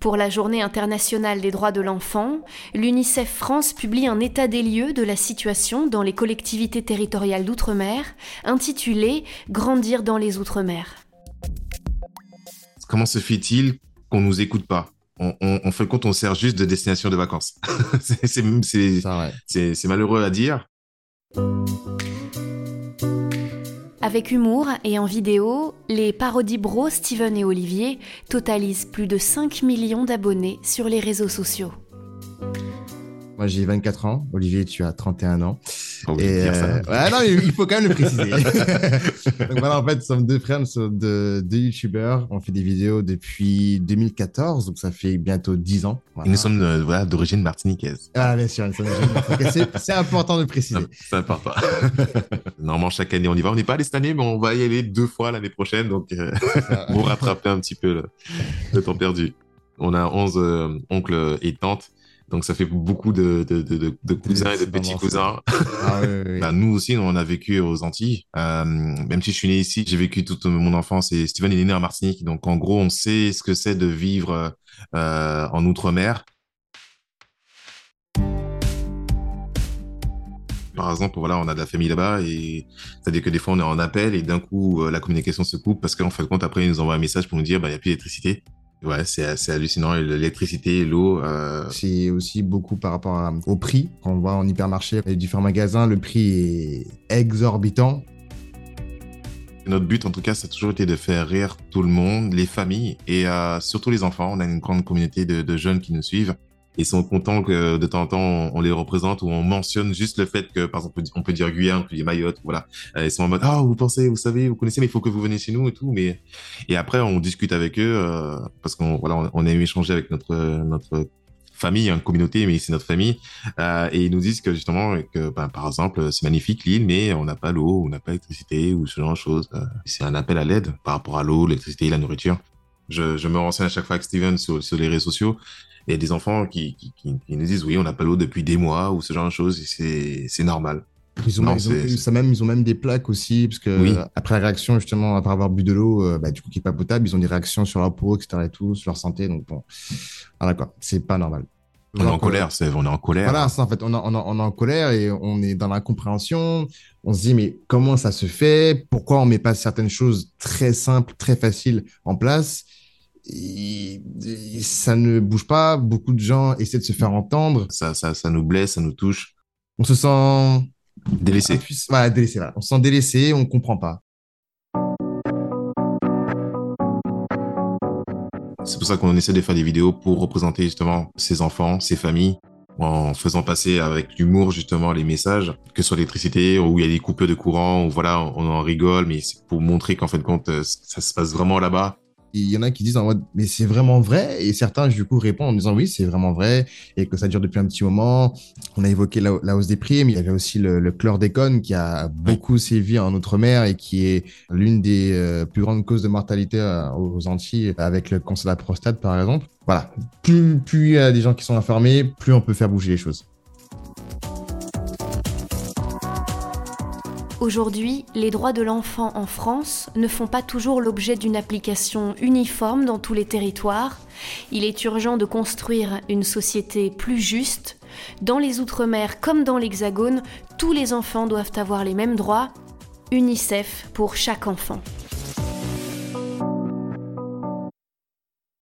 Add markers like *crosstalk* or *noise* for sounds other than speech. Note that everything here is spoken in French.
Pour la Journée internationale des droits de l'enfant, l'UNICEF France publie un état des lieux de la situation dans les collectivités territoriales d'outre-mer, intitulé Grandir dans les outre-mer. Comment se fait-il qu'on nous écoute pas? On, on, fait le compte, on sert juste de destination de vacances. *laughs* c'est malheureux à dire. Avec humour et en vidéo, les parodies bros Steven et Olivier totalisent plus de 5 millions d'abonnés sur les réseaux sociaux. Moi, j'ai 24 ans. Olivier, tu as 31 ans. Et euh, ouais, non, il faut quand même le préciser. *laughs* Donc voilà, en fait, nous sommes deux frères, nous sommes deux, youtubeurs. On fait des vidéos depuis 2014, donc ça fait bientôt 10 ans. Et nous sommes euh, voilà, d'origine martiniquaise. Ah, bien sûr, c'est important de le préciser. C'est important. *laughs* Normalement, chaque année, on y va. On n'est pas allé cette année, mais on va y aller deux fois l'année prochaine, donc euh, *laughs* pour rattraper un petit peu le, le, temps perdu. On a 11 oncles et tantes donc ça fait beaucoup de, de, de, de cousins et de petits cousins. Ah, bah, nous aussi, on a vécu aux Antilles. Euh, même si je suis né ici, j'ai vécu toute mon enfance et Steven est né en Martinique. Donc en gros, on sait ce que c'est de vivre euh, en Outre-mer. Par exemple, voilà, on a de la famille là-bas et c'est-à-dire que des fois on est en appel et d'un coup euh, la communication se coupe parce qu'en fait compte après ils nous envoient un message pour nous dire bah il n'y a plus d'électricité. Ouais, c'est hallucinant. L'électricité, l'eau. Euh... C'est aussi beaucoup par rapport au prix. Quand on va en hypermarché, les différents magasins, le prix est exorbitant. Notre but, en tout cas, ça a toujours été de faire rire tout le monde, les familles et euh, surtout les enfants. On a une grande communauté de, de jeunes qui nous suivent ils sont contents que de temps en temps on, les représente ou on mentionne juste le fait que par exemple on peut dire Guyane, on peut dire Mayotte, voilà. Euh, ils sont en mode ah vous pensez, vous savez, vous connaissez, mais il faut que vous veniez chez nous et tout. Mais et après on discute avec eux euh, parce qu'on voilà on, a échangé avec notre notre famille, une communauté, mais c'est notre famille. Euh, et ils nous disent que justement, que ben, par exemple, c'est magnifique l'île, mais on n'a pas l'eau, on n'a pas l'électricité ou ce genre de choses. Euh, c'est un appel à l'aide par rapport à l'eau, l'électricité, la nourriture. Je, je, me renseigne à chaque fois avec Steven sur, sur les réseaux sociaux il y a des enfants qui, qui, qui, nous disent oui, on n'a pas l'eau depuis des mois ou ce genre de choses, c'est normal. Ils ont, non, ils, ont, ça même, ils ont même des plaques aussi, parce que après la réaction, justement, après avoir bu de l'eau, euh, bah, du coup, qui n'est pas potable, ils ont des réactions sur leur peau, etc. et tout, sur leur santé. Donc, bon, voilà quoi, c'est pas normal. On est en colère, c'est, on est en colère. Voilà, ça, en fait, on, on, on est en colère et on est dans l'incompréhension. On se dit, mais comment ça se fait? Pourquoi on met pas certaines choses très simples, très faciles en place? Ça ne bouge pas. Beaucoup de gens essaient de se faire entendre. Ça, ça, ça nous blesse, ça nous touche. On se sent délaissé. délaissé. On se sent délaissé, on comprend pas. C'est pour ça qu'on essaie de faire des vidéos pour représenter justement ces enfants, ces familles, en faisant passer avec l'humour justement les messages, que ce soit l'électricité, où il y a des coupures de courant, où voilà, on en rigole, mais c'est pour montrer qu'en fin de compte, ça se passe vraiment là-bas il y en a qui disent en mode, mais c'est vraiment vrai? Et certains, du coup, répondent en disant oui, c'est vraiment vrai et que ça dure depuis un petit moment. On a évoqué la, hausse des prix, mais il y avait aussi le, le chlordécone qui a beaucoup sévi en Outre-mer et qui est l'une des euh, plus grandes causes de mortalité euh, aux Antilles avec le cancer de la prostate, par exemple. Voilà. Plus, plus il y a des gens qui sont informés, plus on peut faire bouger les choses. Aujourd'hui, les droits de l'enfant en France ne font pas toujours l'objet d'une application uniforme dans tous les territoires. Il est urgent de construire une société plus juste. Dans les Outre-mer comme dans l'Hexagone, tous les enfants doivent avoir les mêmes droits. UNICEF pour chaque enfant.